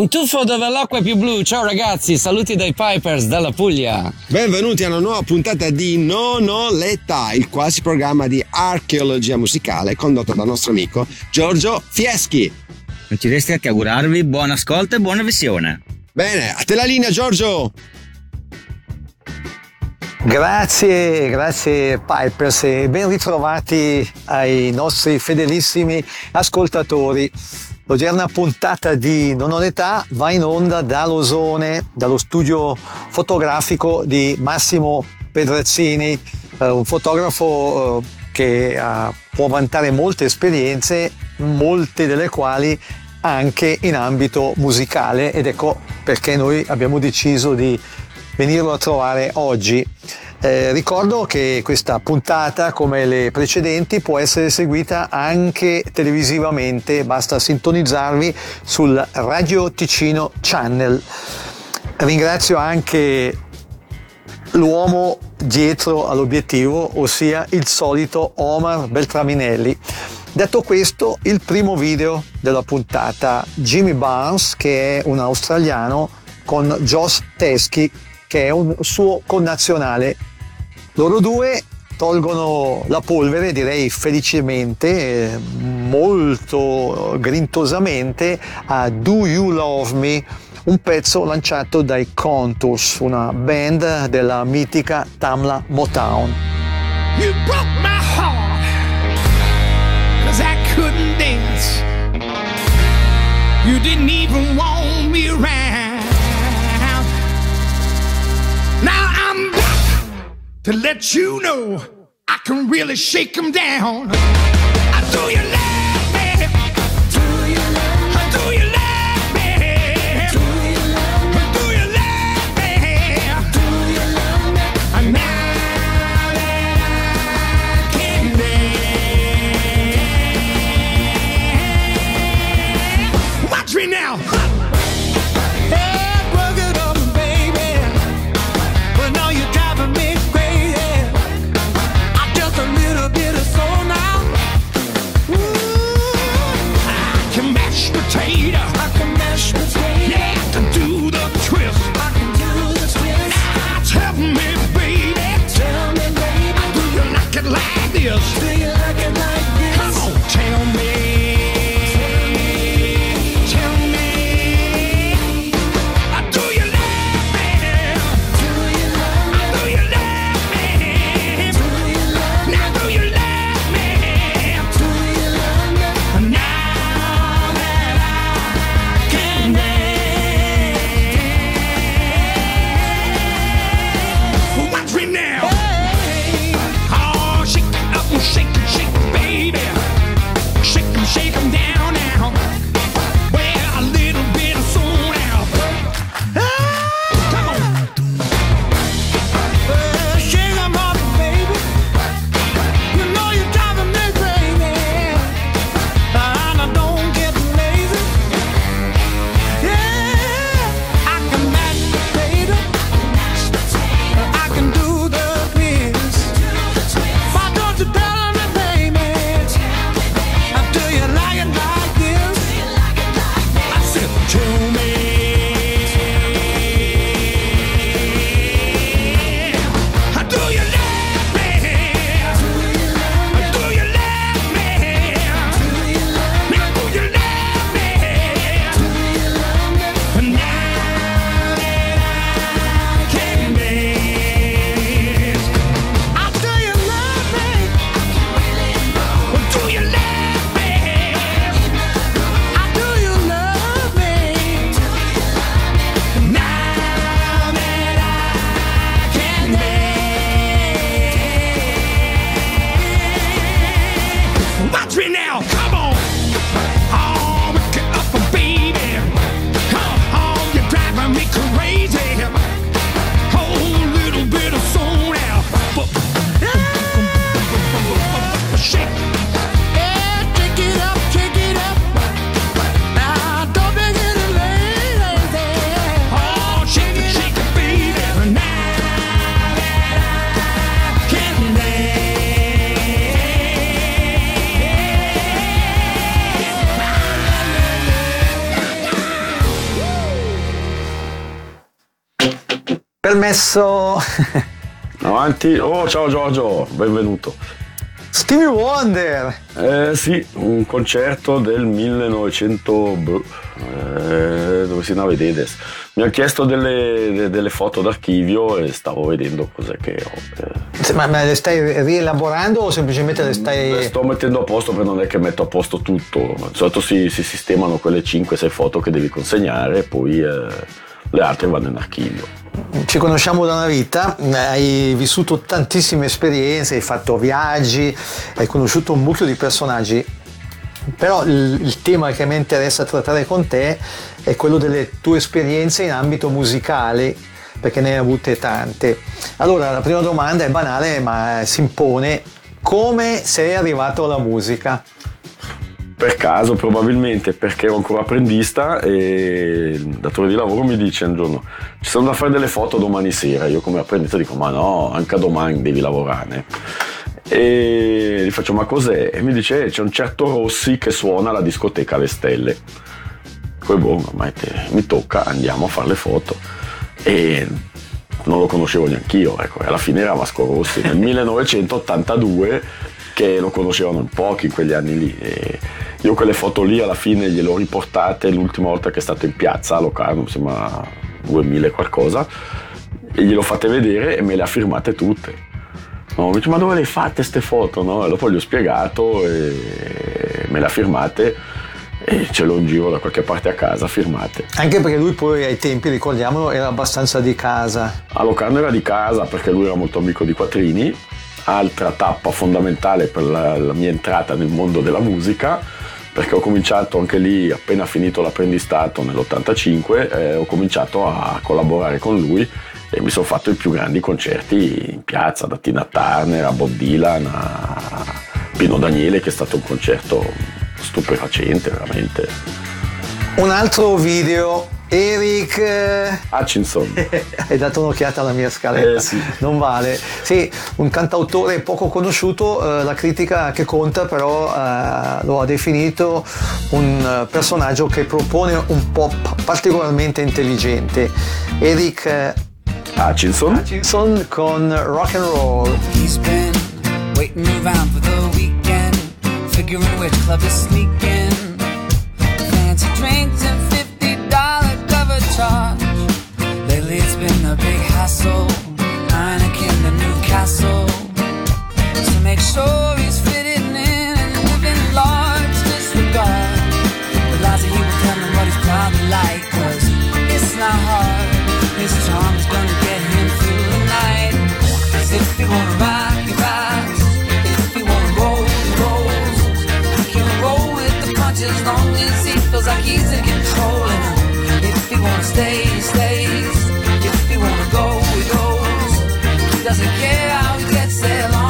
Un tuffo dove l'acqua è più blu. Ciao ragazzi, saluti dai Pipers dalla Puglia. Benvenuti a una nuova puntata di Non ho l'età, il quasi programma di archeologia musicale condotto dal nostro amico Giorgio Fieschi. Non ci resta che augurarvi buon ascolto e buona visione. Bene, a te la linea Giorgio. Grazie, grazie Pipers e ben ritrovati ai nostri fedelissimi ascoltatori. L'odierna puntata di Non ho età va in onda da Losone, dallo studio fotografico di Massimo Pedrazzini, eh, un fotografo eh, che eh, può vantare molte esperienze, molte delle quali anche in ambito musicale ed ecco perché noi abbiamo deciso di venirlo a trovare oggi. Eh, ricordo che questa puntata, come le precedenti, può essere seguita anche televisivamente, basta sintonizzarvi sul Radio Ticino Channel. Ringrazio anche l'uomo dietro all'obiettivo, ossia il solito Omar Beltraminelli. Detto questo, il primo video della puntata, Jimmy Barnes, che è un australiano, con Josh Teschi, che è un suo connazionale loro due tolgono la polvere, direi felicemente, molto grintosamente, a Do You Love Me, un pezzo lanciato dai Contours, una band della mitica Tamla Motown. You broke my heart, cause I couldn't dance. You didn't even want me around. To let you know I can really shake them down. I do you Permesso. Avanti. Oh, ciao Giorgio, benvenuto. Stevie Wonder. Eh sì, un concerto del 1900... boh, eh, dove si andava a vedere adesso. Mi ha chiesto delle, de- delle foto d'archivio e stavo vedendo cos'è che ho. eh. Ma, ma le stai rielaborando o semplicemente le stai... Le sto mettendo a posto perché non è che metto a posto tutto. Di solito si, si sistemano quelle 5-6 foto che devi consegnare e poi eh, le altre vanno in archivio. Ci conosciamo da una vita, hai vissuto tantissime esperienze, hai fatto viaggi, hai conosciuto un mucchio di personaggi, però il, tema che mi interessa trattare con te è quello delle tue esperienze in ambito musicale, perché ne hai avute tante. Allora, la prima domanda è banale, ma si impone. Come sei arrivato alla musica? Per caso probabilmente perché ero ancora apprendista e il datore di lavoro mi dice un giorno ci sono da fare delle foto domani sera. Io come apprendista dico ma no, anche domani devi lavorare. E gli faccio ma cos'è? E mi dice "Eh, c'è un certo Rossi che suona alla discoteca Le Stelle. Poi boh, ma te- mi tocca, andiamo a fare le foto. E non lo conoscevo neanche io, ecco, e alla fine era Vasco Rossi nel 1982 che lo conoscevano in pochi in quegli anni lì. E io quelle foto lì alla fine gliele ho riportate l'ultima volta che è stato in piazza a Locarno, mi sembra 2000 e qualcosa, e glielo fate vedere e me le ha firmate tutte. No, mi dice, ma dove le hai fatte queste foto? No? E dopo gli ho spiegato e me le ha firmate e ce l'ho in giro da qualche parte a casa firmate. Anche perché lui poi ai tempi, ricordiamolo, era abbastanza di casa. A Locarno era di casa perché lui era molto amico di Quattrini, altra tappa fondamentale per la, la mia entrata nel mondo della musica, perché ho cominciato anche lì, appena finito l'apprendistato nell'85, eh, ho cominciato a collaborare con lui e mi sono fatto i più grandi concerti in piazza, da Tina Turner a Bob Dylan a Pino Daniele, che è stato un concerto stupefacente veramente. Un altro video, Eric... eh, Hutchinson. Hai dato un'occhiata alla mia scaletta, Eh, sì. non vale. Sì, un cantautore poco conosciuto, eh, la critica che conta però eh, lo ha definito un eh, personaggio che propone un pop particolarmente intelligente. Eric eh, Hutchinson. Hutchinson con rock and roll. He's been waiting around for the weekend, figuring which club is sneaking. Stays. If he wanna go, he goes. Don't disease feels like he's in control. If he wanna stay, he stays. If he wanna go, we go. doesn't care how he gets there, long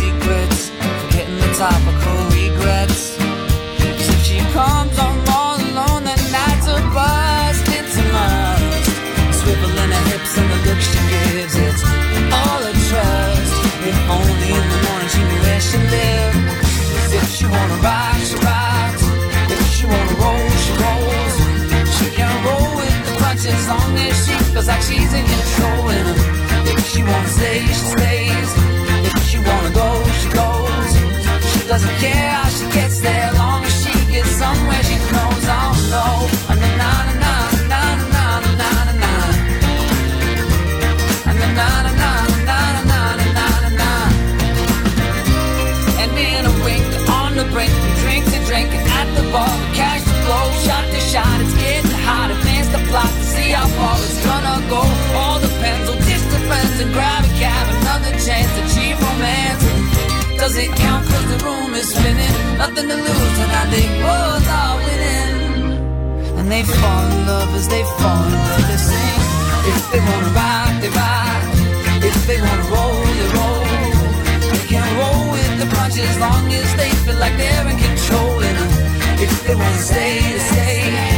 feels like she's in control. And if she wanna stay, she stays. If she wanna go, she goes. She doesn't care how she gets there, long as she gets somewhere she knows. Oh no, na na na na na na na na na. Na na na na na na na na. And in a wink, on the brink, drink to drink at the bar. Cash the flow, shot to shot. It's getting hot. Advance the plot to see how far it's gonna to grab a cab, another chance to cheap romance. Does it count? Cause the room is spinning. Nothing to lose, and I think both are winning. And they fall in love as they fall in love. They sing. If they wanna rock, they rock. If they wanna roll, they roll. They can roll with the punches as long as they feel like they're in control. And if they wanna stay, they stay.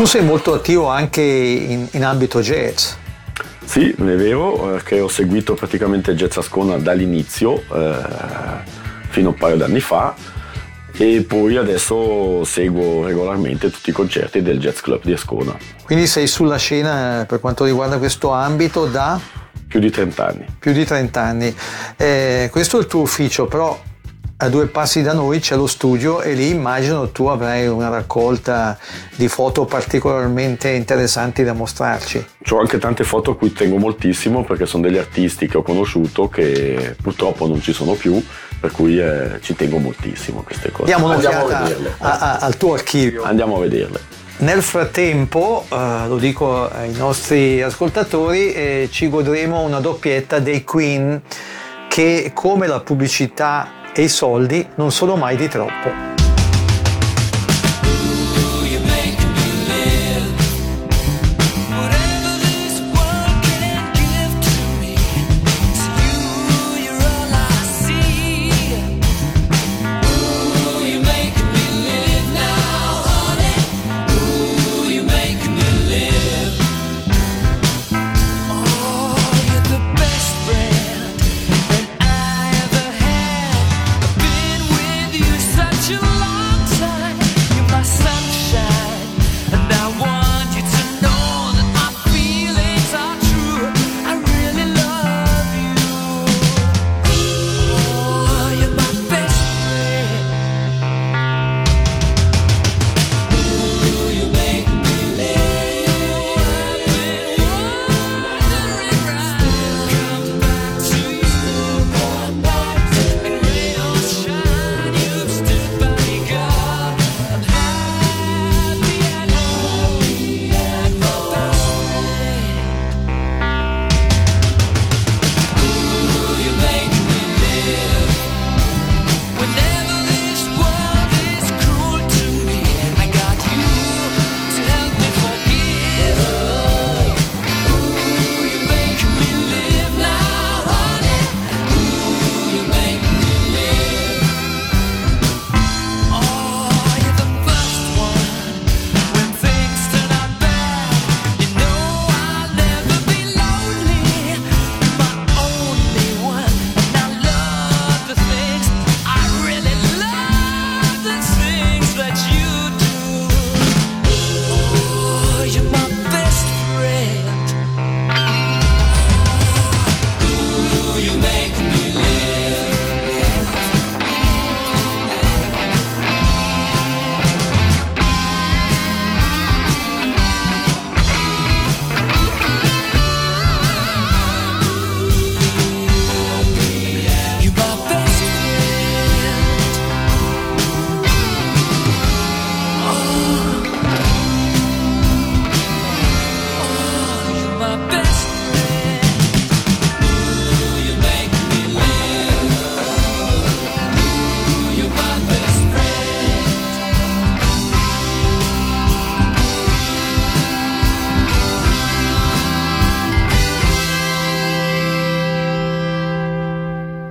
Tu sei molto attivo anche in, in ambito jazz. Sì, è vero, perché eh, ho seguito praticamente Jazz Ascona dall'inizio, eh, fino a un paio d'anni fa, e poi adesso seguo regolarmente tutti i concerti del Jazz Club di Ascona. Quindi sei sulla scena eh, per quanto riguarda questo ambito da? Più di 30 anni. Più di 30 anni. Eh, questo è il tuo ufficio, però a due passi da noi c'è lo studio e lì immagino tu avrai una raccolta di foto particolarmente interessanti da mostrarci. Ho anche tante foto a cui tengo moltissimo perché sono degli artisti che ho conosciuto che purtroppo non ci sono più, per cui eh, ci tengo moltissimo a queste cose. Diamo Andiamo a vederle. A, a, al tuo archivio. Andiamo a vederle. Nel frattempo, eh, lo dico ai nostri ascoltatori, eh, ci godremo una doppietta dei Queen che come la pubblicità e i soldi non sono mai di troppo.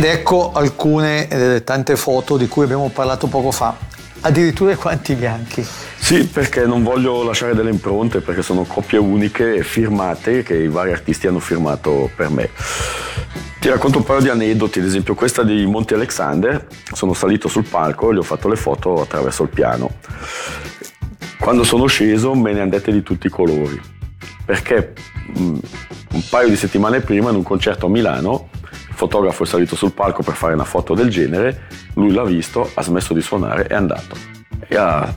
Ed ecco alcune delle tante foto di cui abbiamo parlato poco fa. Addirittura quanti bianchi. Sì, perché non voglio lasciare delle impronte, perché sono coppie uniche firmate che i vari artisti hanno firmato per me. Ti racconto un paio di aneddoti, ad esempio questa di Monte Alexander, sono salito sul palco e gli ho fatto le foto attraverso il piano. Quando sono sceso me ne andate di tutti i colori, perché mh, un paio di settimane prima in un concerto a Milano il fotografo è salito sul palco per fare una foto del genere, lui l'ha visto, ha smesso di suonare e è andato. E ha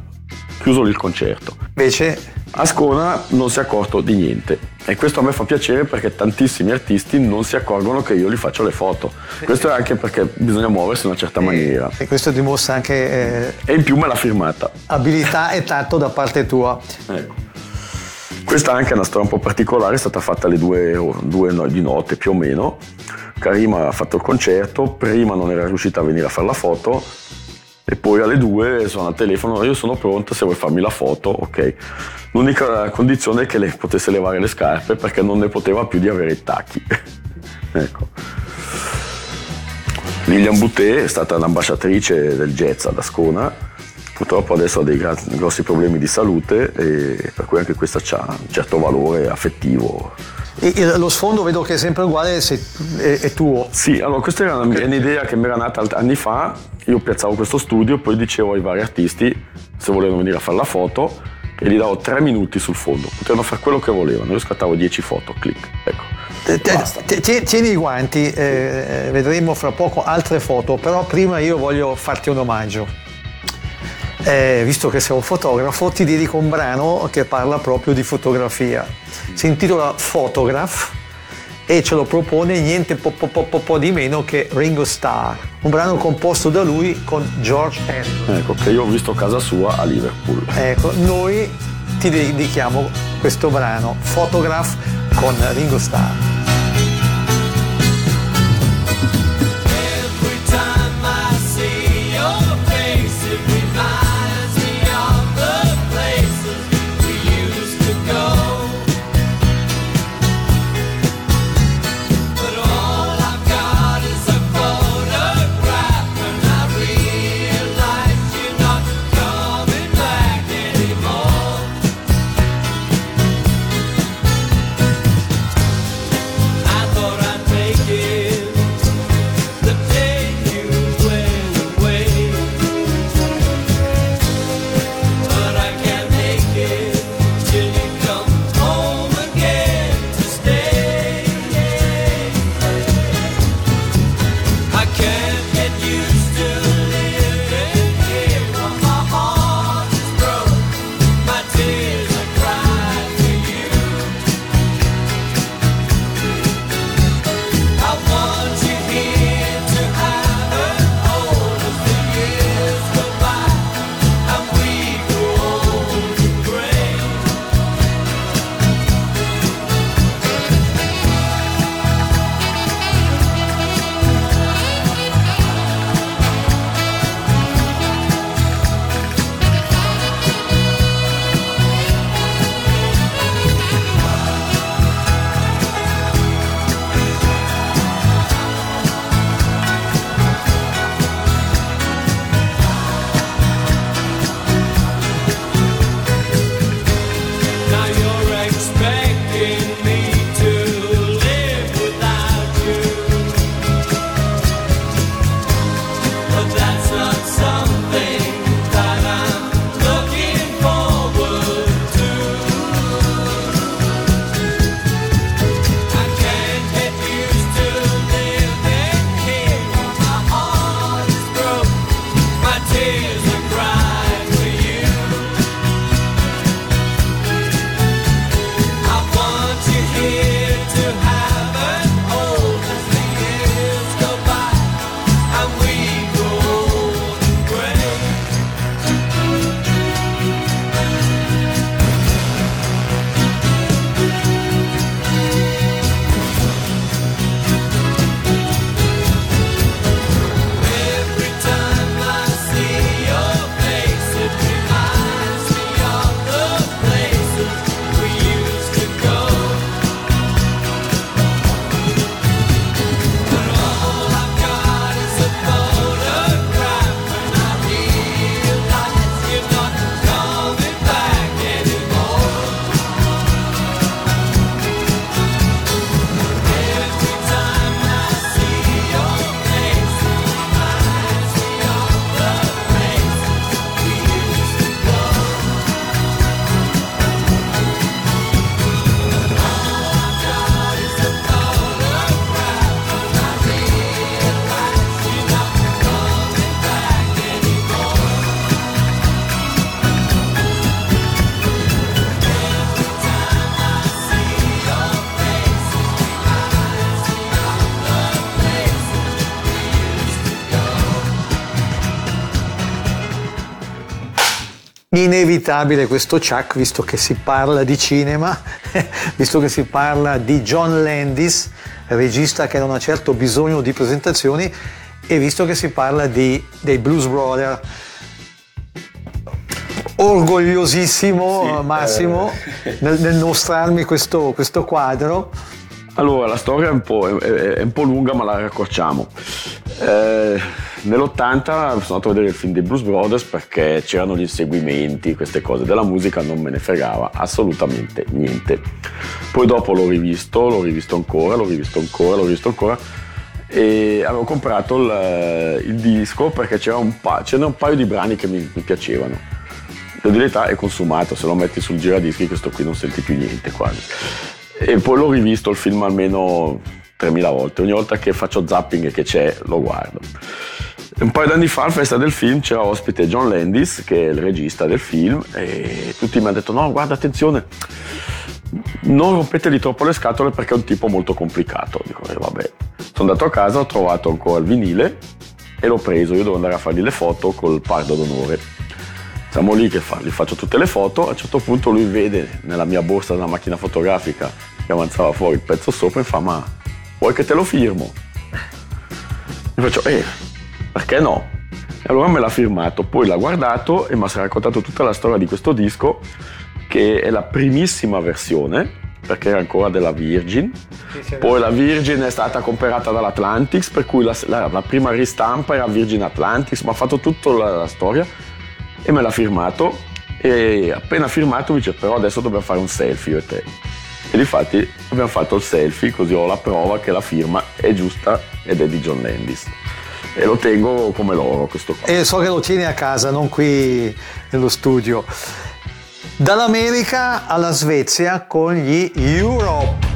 chiuso lì il concerto. Invece Ascona non si è accorto di niente e questo a me fa piacere perché tantissimi artisti non si accorgono che io gli faccio le foto. Questo è anche perché bisogna muoversi in una certa maniera. E questo dimostra anche eh, E in più me l'ha firmata. abilità e tatto da parte tua. Ecco. Questa è anche una storia un po' particolare, è stata fatta alle due, due no- di notte più o meno. Karima ha fatto il concerto, prima non era riuscita a venire a fare la foto e poi alle due sono al telefono, io sono pronta se vuoi farmi la foto, ok. L'unica condizione è che lei potesse levare le scarpe perché non ne poteva più di avere i tacchi. ecco. Lilian Boutet è stata l'ambasciatrice del jazz ad Ascona, purtroppo adesso ha dei grossi problemi di salute e per cui anche questa ha un certo valore affettivo. E- lo sfondo vedo che è sempre uguale, se- è, è tuo. Sì, allora questa era una- è un'idea che mi era nata anni fa, io piazzavo questo studio, poi dicevo ai vari artisti se volevano venire a fare la foto e gli davo tre minuti sul fondo, potevano fare quello che volevano, io scattavo 10 foto, clic, ecco. Tieni i guanti, eh, vedremo fra poco altre foto, però prima io voglio farti un omaggio. Eh, visto che sei un fotografo, ti dedico un brano che parla proprio di fotografia. Si intitola Photograph e ce lo propone niente po, po- po- po- di meno che Ringo Starr, un brano composto da lui con George Harrison. Ecco, che io ho visto casa sua a Liverpool. Ecco, noi ti dedichiamo questo brano, Photograph con Ringo Starr. Inevitabile questo Chuck, visto che si parla di cinema, visto che si parla di John Landis, regista che non ha certo bisogno di presentazioni, e visto che si parla di, dei Blues Brothers. Orgogliosissimo Sì, Massimo eh. nel, nel mostrarmi questo, questo quadro. Allora, la storia è un po', è- è un po' lunga, ma la raccorciamo. Eh, nell'80 sono andato a vedere il film dei Blues Brothers perché c'erano gli inseguimenti, queste cose. Della musica non me ne fregava assolutamente niente. Poi dopo l'ho rivisto, l'ho rivisto ancora, l'ho rivisto ancora, l'ho rivisto ancora e avevo comprato il, il disco perché c'era un, pa- c'erano un paio di brani che mi, mi piacevano. Devo dire è consumato, se lo metti sul giradischi questo qui non senti più niente quasi. E poi l'ho rivisto il film almeno 3000 volte, ogni volta che faccio zapping che c'è lo guardo. Un paio d'anni fa al festa del film c'era ospite John Landis, che è il regista del film, e tutti mi hanno detto no, guarda attenzione, non rompetegli troppo le scatole perché è un tipo molto complicato. Dico, eh, vabbè. Sono andato a casa, ho trovato ancora il vinile e l'ho preso, io devo andare a fargli le foto col pardo d'onore. Siamo lì che fa- gli faccio tutte le foto, a un certo punto lui vede nella mia borsa della macchina fotografica che avanzava fuori il pezzo sopra e fa ma vuoi che te lo firmo? Gli faccio eh, perché no? E allora me l'ha firmato, poi l'ha guardato e mi ha raccontato tutta la storia di questo disco che è la primissima versione perché era ancora della Virgin. Poi la Virgin è stata comprata dall'Atlantics, per cui la, la- la prima ristampa era Virgin Atlantics, ma ha fatto tutta la, la storia e me l'ha firmato. E appena firmato mi dice però adesso dobbiamo fare un selfie io e te. E difatti abbiamo fatto il selfie così ho la prova che la firma è giusta ed è di John Landis. E lo tengo come loro questo qua. E so che lo tieni a casa, non qui nello studio. Dall'America alla Svezia con gli Europe.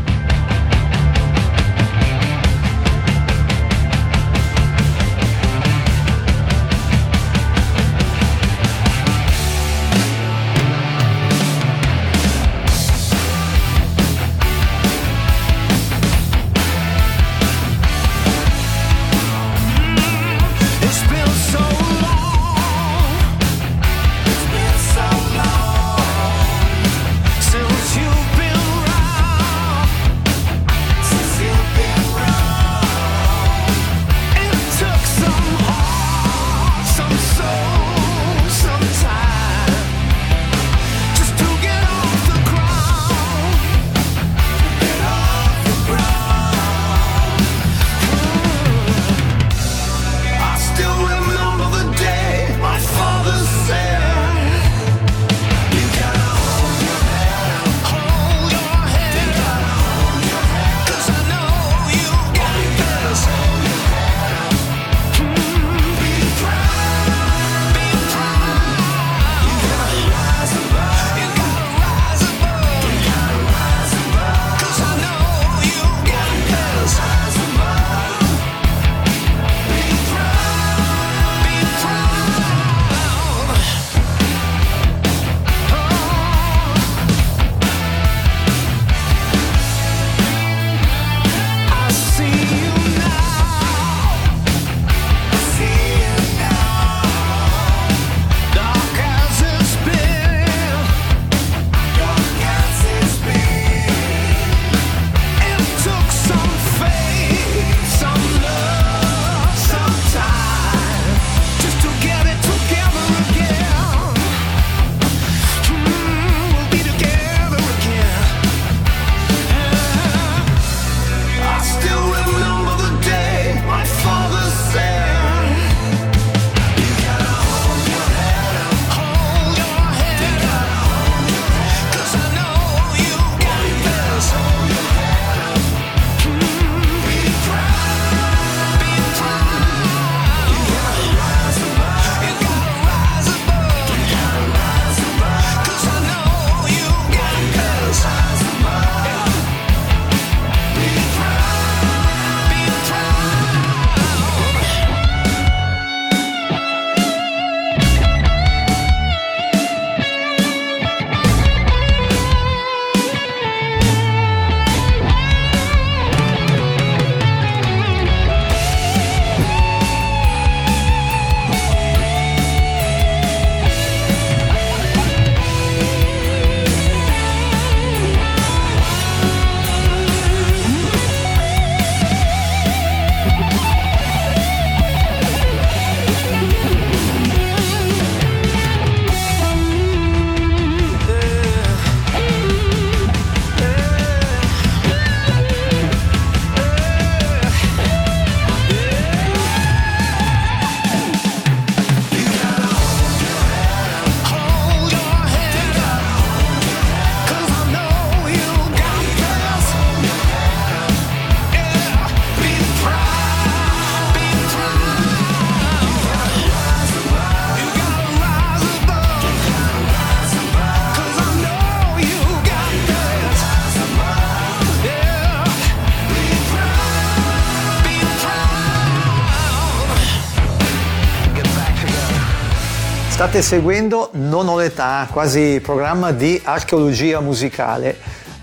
State seguendo Non ho l'età, quasi programma di archeologia musicale,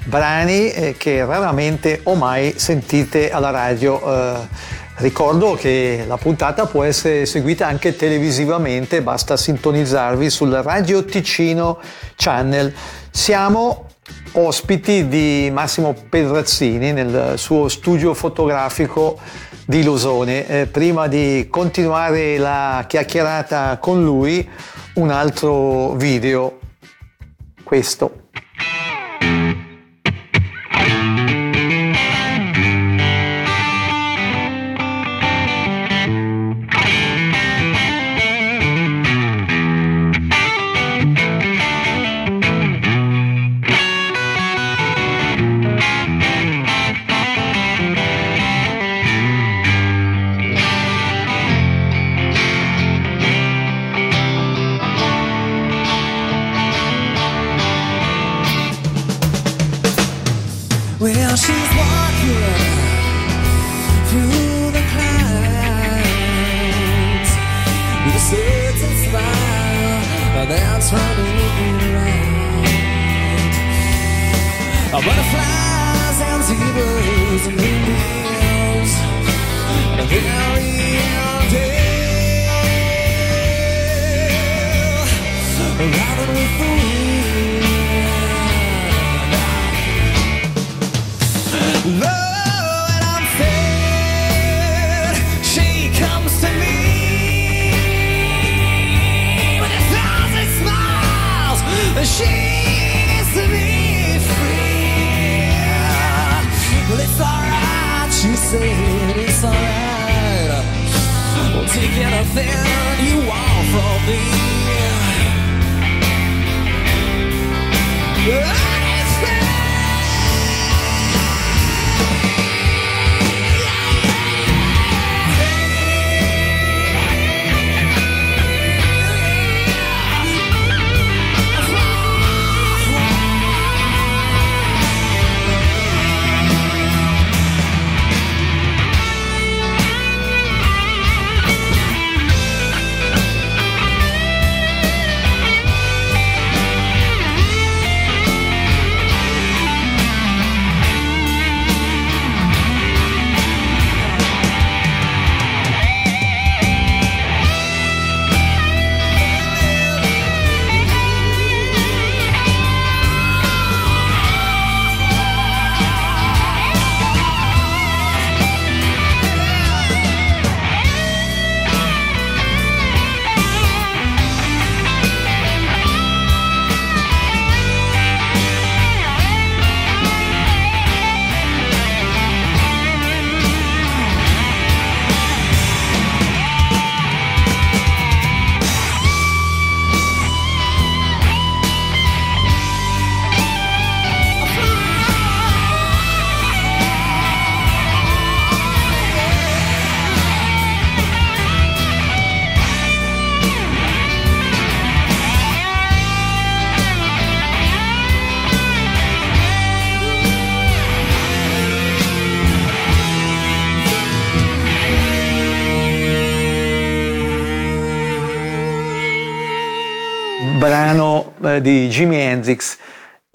brani eh, che raramente o mai sentite alla radio. Eh, ricordo che la puntata può essere seguita anche televisivamente, basta sintonizzarvi sul Radio Ticino Channel. Siamo ospiti di Massimo Pedrazzini nel suo studio fotografico di Losone. Eh, prima di continuare la chiacchierata con lui, un altro video, questo.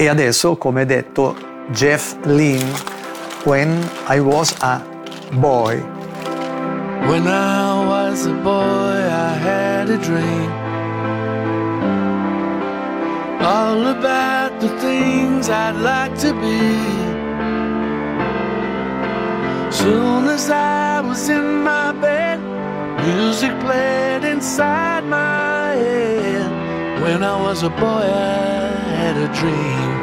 Adesso, come detto, Jeff Lynne, When I Was a Boy. When I was a boy, I had a dream. All about the things I'd like to be. Soon as I was in my bed, music played inside my head. When I was a boy, I had a dream.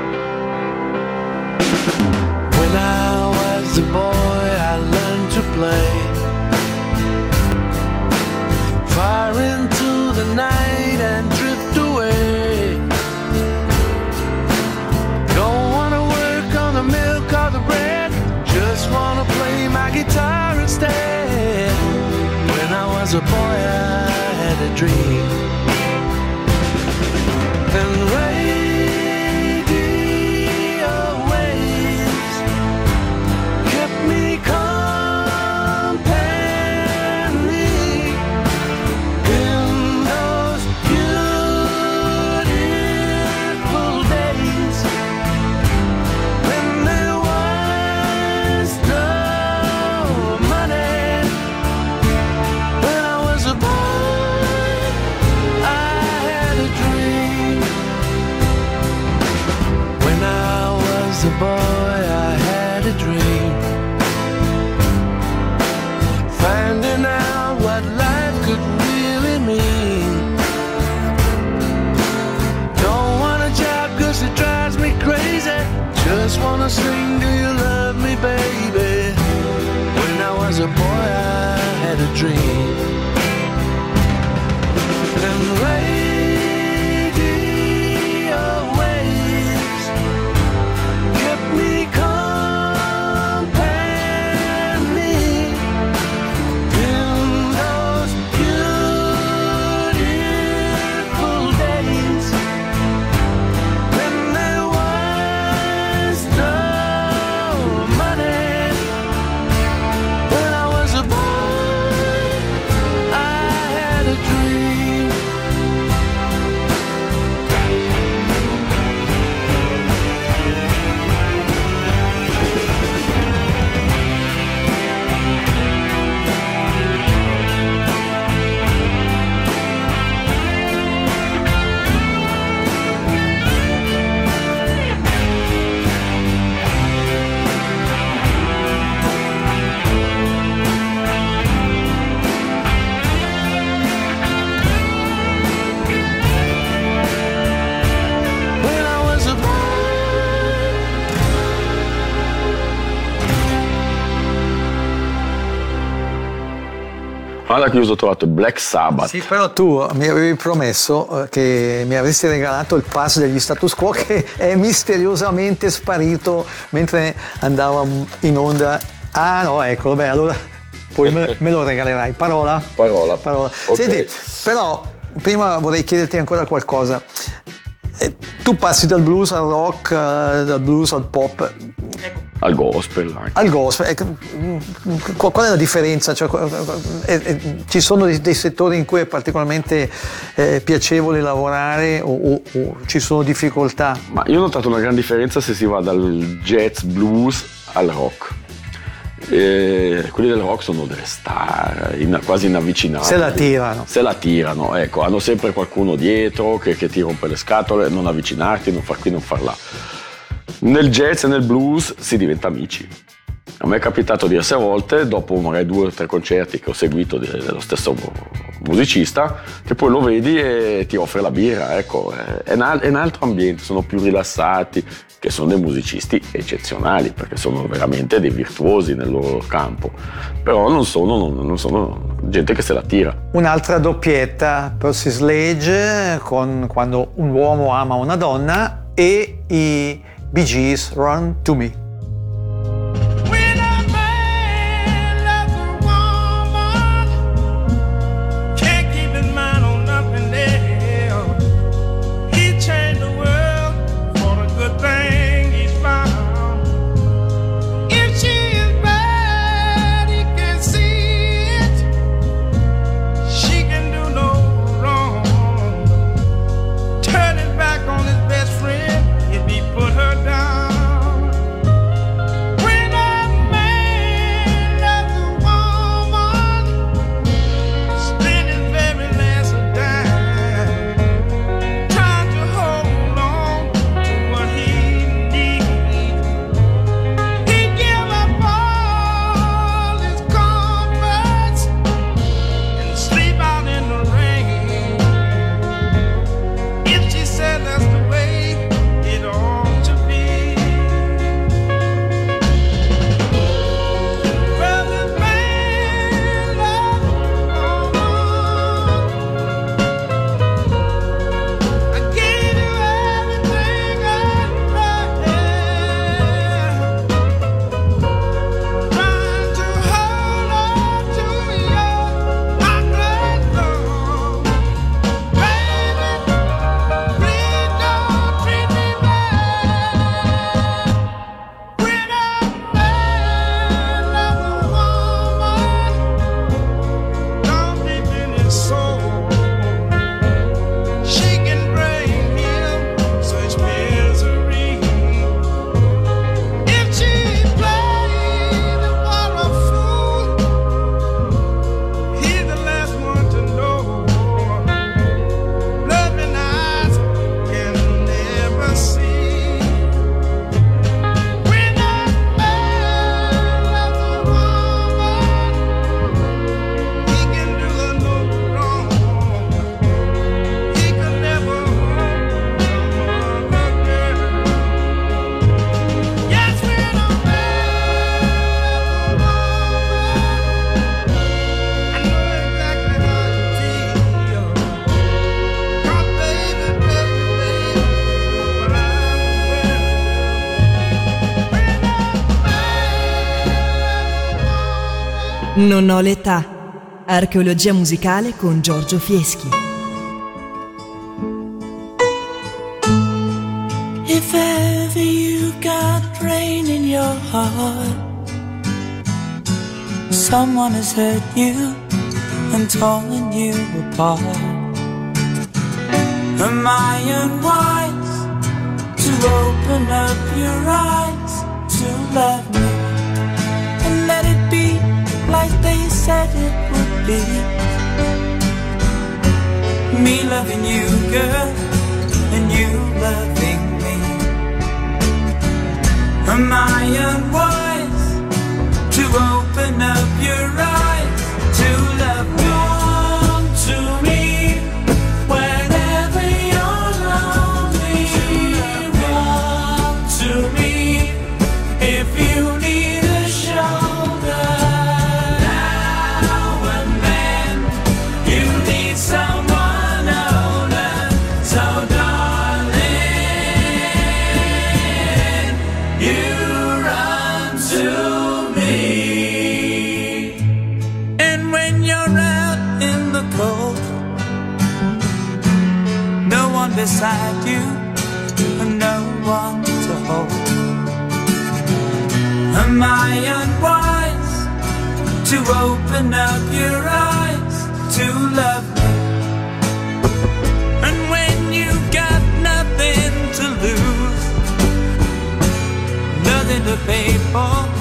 A boy, I learned to play. Fire into the night and drift away. Don't wanna work on the milk or the bread. Just wanna play my guitar instead. When I was a boy, I had a dream. And radio Che io ho trovato Black Sabbath. Sì, però tu mi avevi promesso eh, che mi avresti regalato il pass degli status quo che è misteriosamente sparito mentre andavo in onda. Ah no, ecco, beh, allora poi me, lo regalerai. Parola? Parola. Parola. Ok. Senti, però prima vorrei chiederti ancora qualcosa. Eh, Tu passi dal blues al rock, eh, dal blues al pop, Al gospel anche. al gospel. ecco, qual è la differenza? Cioè, eh, eh, ci sono dei, settori in cui è particolarmente eh, piacevole lavorare o, o- o ci sono difficoltà? Ma io ho notato una gran differenza se si va dal jazz blues al rock. E quelli del rock sono delle star, in- quasi inavvicinabili. Se la tirano. Se la tirano, ecco, hanno sempre qualcuno dietro che, che ti rompe le scatole, non avvicinarti, non far qui, non far là. Nel jazz e nel blues si diventa amici. A me è capitato diverse volte, dopo magari due o tre concerti che ho seguito de- dello stesso musicista, che poi lo vedi e ti offre la birra, ecco, è- un altro ambiente, sono più rilassati, che sono dei musicisti eccezionali, perché sono veramente dei virtuosi nel loro campo, però non sono, non sono gente che se la tira. Un'altra doppietta, Percy Sledge, con Quando un uomo ama una donna e i Gees Run to Me. Non ho l'età. Archeologia musicale con Giorgio Fieschi. If ever you got rain in your heart, someone has hurt you and torn you apart. Am I unwise to open up your eyes be? Me loving you, girl, and you loving me. Am I unwise to open up your eyes to love me? Am I unwise to open up your eyes to love me? And when you got nothing to lose, nothing to pay for,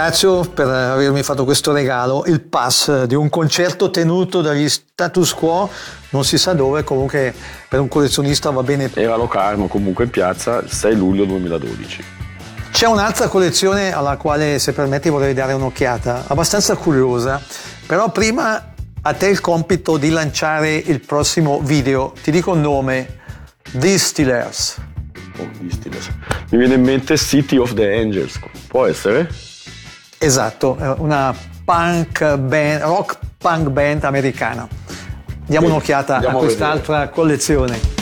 ringrazio per avermi fatto questo regalo, il pass di un concerto tenuto dagli status quo, non si sa dove, comunque per un collezionista va bene. Era Locarno, comunque in piazza, il 6 luglio 2012. C'è un'altra collezione alla quale, se permetti, vorrei dare un'occhiata, abbastanza curiosa, però prima a te il compito di lanciare il prossimo video. Ti dico il nome, Distillers. Oh, Distillers. Mi viene in mente City of the Angels, può essere? Esatto, una punk band, rock punk band americana. Diamo Sì, un'occhiata a a quest'altra collezione.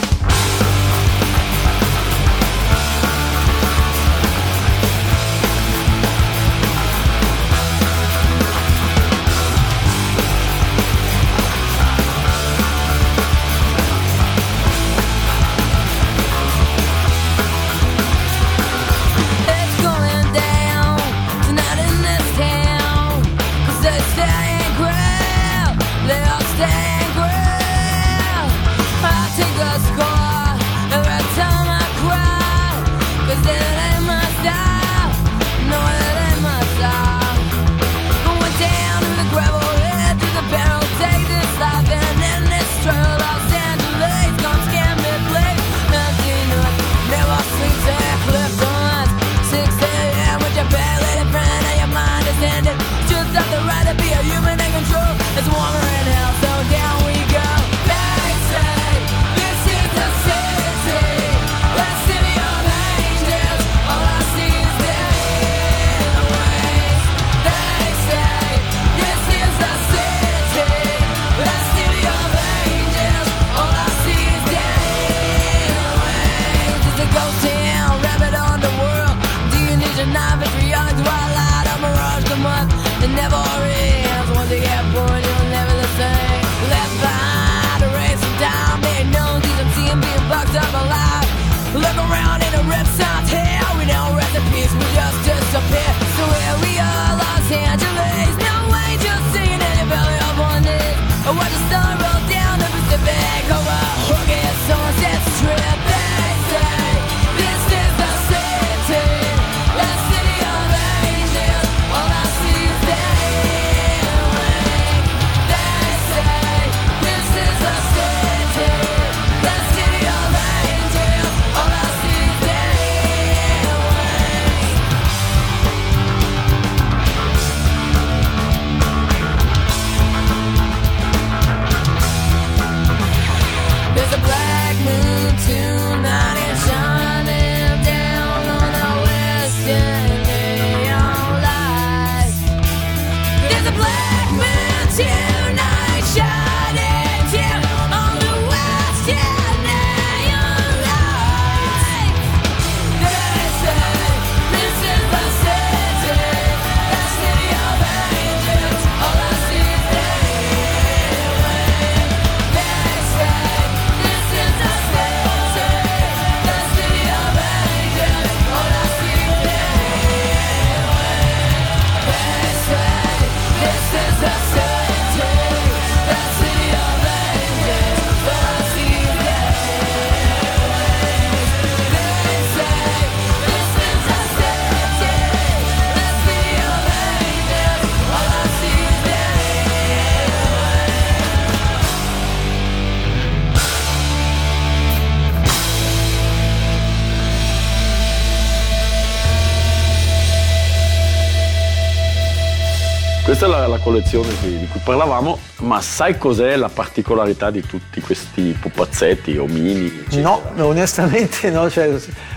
Che- di cui parlavamo, ma sai cos'è la particolarità di tutti questi pupazzetti, omini, eccetera? No, onestamente no, cioè,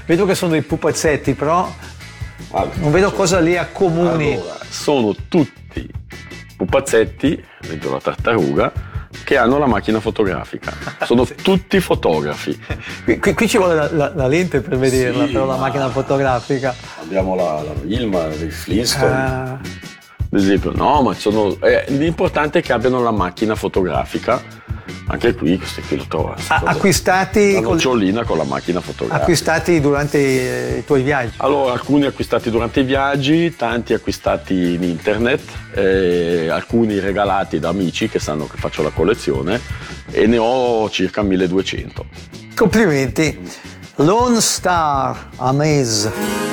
vedo che sono dei pupazzetti, però Allora, non vedo cosa li accomuni. Allora, sono tutti pupazzetti, vedo la tartaruga, che hanno la macchina fotografica. Sono tutti fotografi. Qui, qui- qui ci vuole la, la- la lente per vederla, Sì, però la ma- macchina fotografica. Abbiamo la, la Ilma, dei Flintstone. Ah, Ad esempio, no, ma sono, eh, l'importante è che abbiano la macchina fotografica. Anche qui, questi qui lo trovo. acquistati, La nocciolina con la macchina fotografica. acquistati durante i, i tuoi viaggi. Allora, alcuni acquistati durante i viaggi, tanti acquistati in internet, eh, alcuni regalati da amici che sanno che faccio la collezione e ne ho circa 1200. Complimenti. Lone Star Amaze.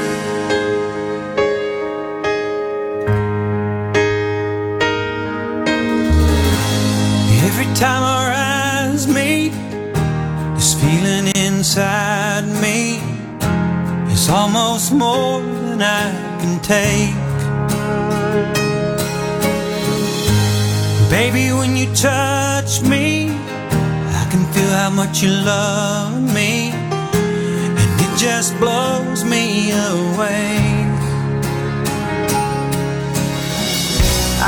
Is almost more than I can take. Baby, when you touch me, I can feel how much you love me, and it just blows me away.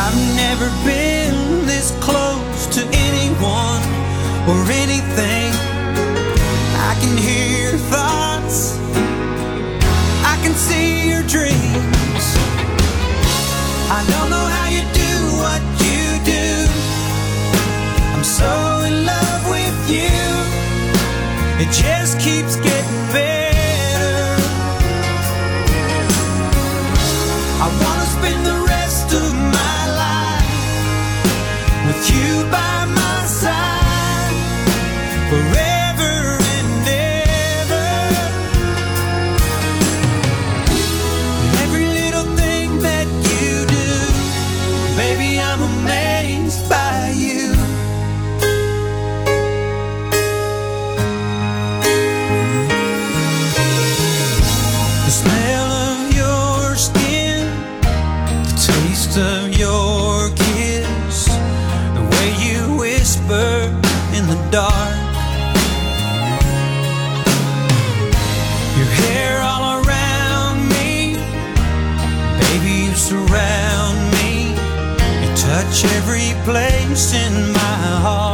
I've never been this close to anyone or anything. I can hear your thoughts, Can see your dreams. I don't know how you do what you do. I'm so in love with you, it just keeps getting place in my heart.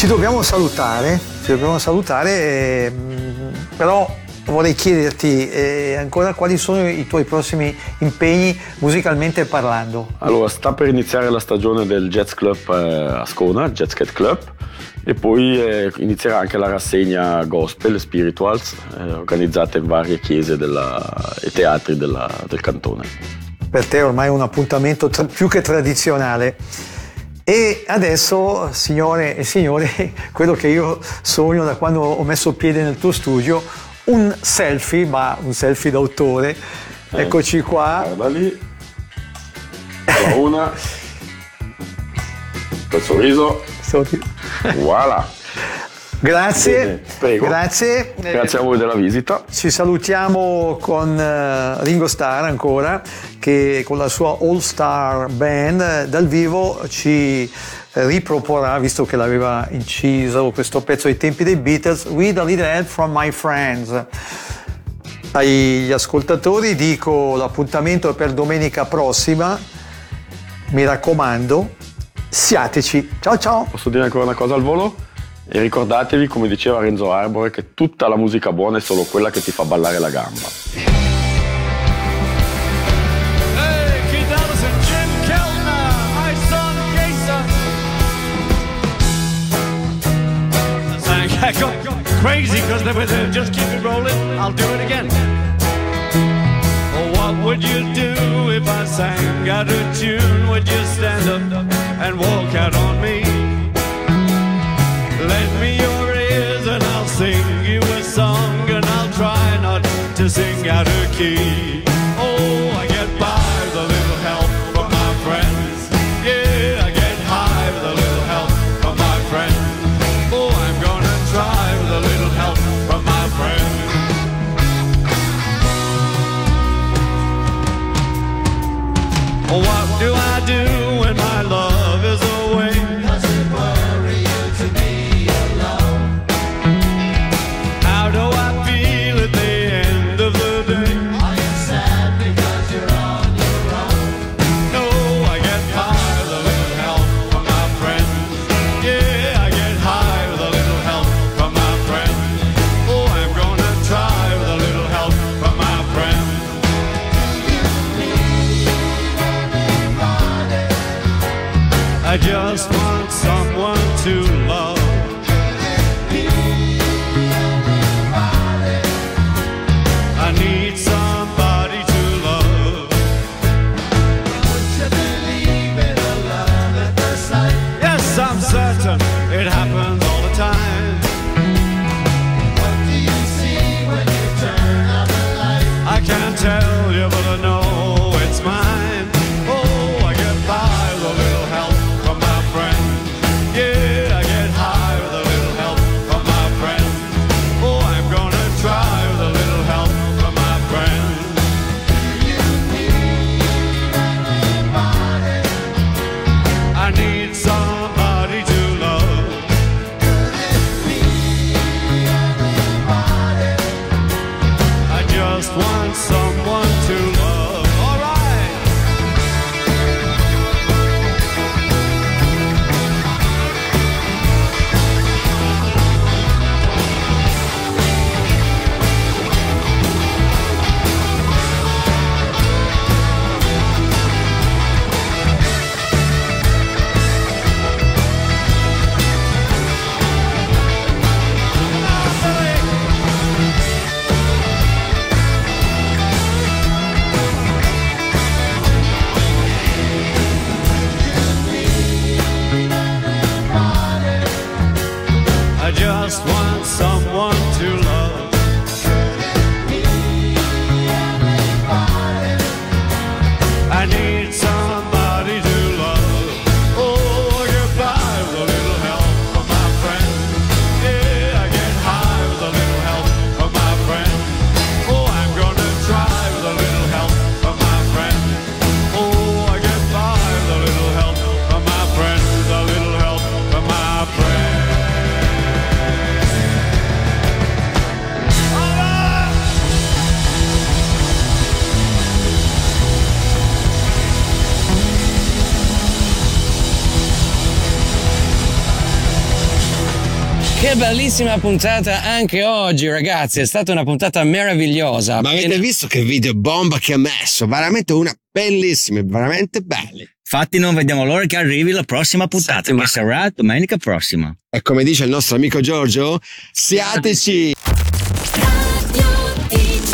Ci dobbiamo salutare, ci dobbiamo salutare, eh, mh, però vorrei chiederti eh, ancora quali sono i tuoi prossimi impegni musicalmente parlando. Allora, sta per iniziare la stagione del Jazz Club eh, a Scona, Jazz Cat Club, e poi eh, inizierà anche la rassegna Gospel Spirituals, organizzata in varie chiese della- e teatri della- del cantone. Per te ormai è un appuntamento tra- più che tradizionale. E adesso, signore e signori, quello che io sogno da quando ho messo piede nel tuo studio, un selfie, ma un selfie d'autore. Eccoci qua. Guarda lì. La una. Quel sorriso. Voilà. Grazie, grazie. Grazie a voi della visita. Ci salutiamo con eh, Ringo Starr ancora, che con la sua All Star Band eh, dal vivo ci eh, riproporrà, visto che l'aveva inciso questo pezzo ai tempi dei Beatles, With a Little Help from My Friends. Agli ascoltatori dico l'appuntamento è per domenica prossima, mi raccomando, siateci. Ciao ciao! Posso dire ancora una cosa al volo? E ricordatevi, come diceva Renzo Arbore, che tutta la musica buona è solo quella che ti fa ballare la gamba. Go crazy because they were there. Just keep it rolling. I'll do it again. Oh, what would you do if I sang out of tune? Would you stand up and walk bellissima puntata anche oggi, ragazzi. È stata una puntata meravigliosa. Ma avete visto che video bomba che ha messo? Veramente una bellissima, veramente belli. Infatti non vediamo l'ora che arrivi la prossima puntata, che sarà domenica prossima. E come dice il nostro amico Giorgio, siateci!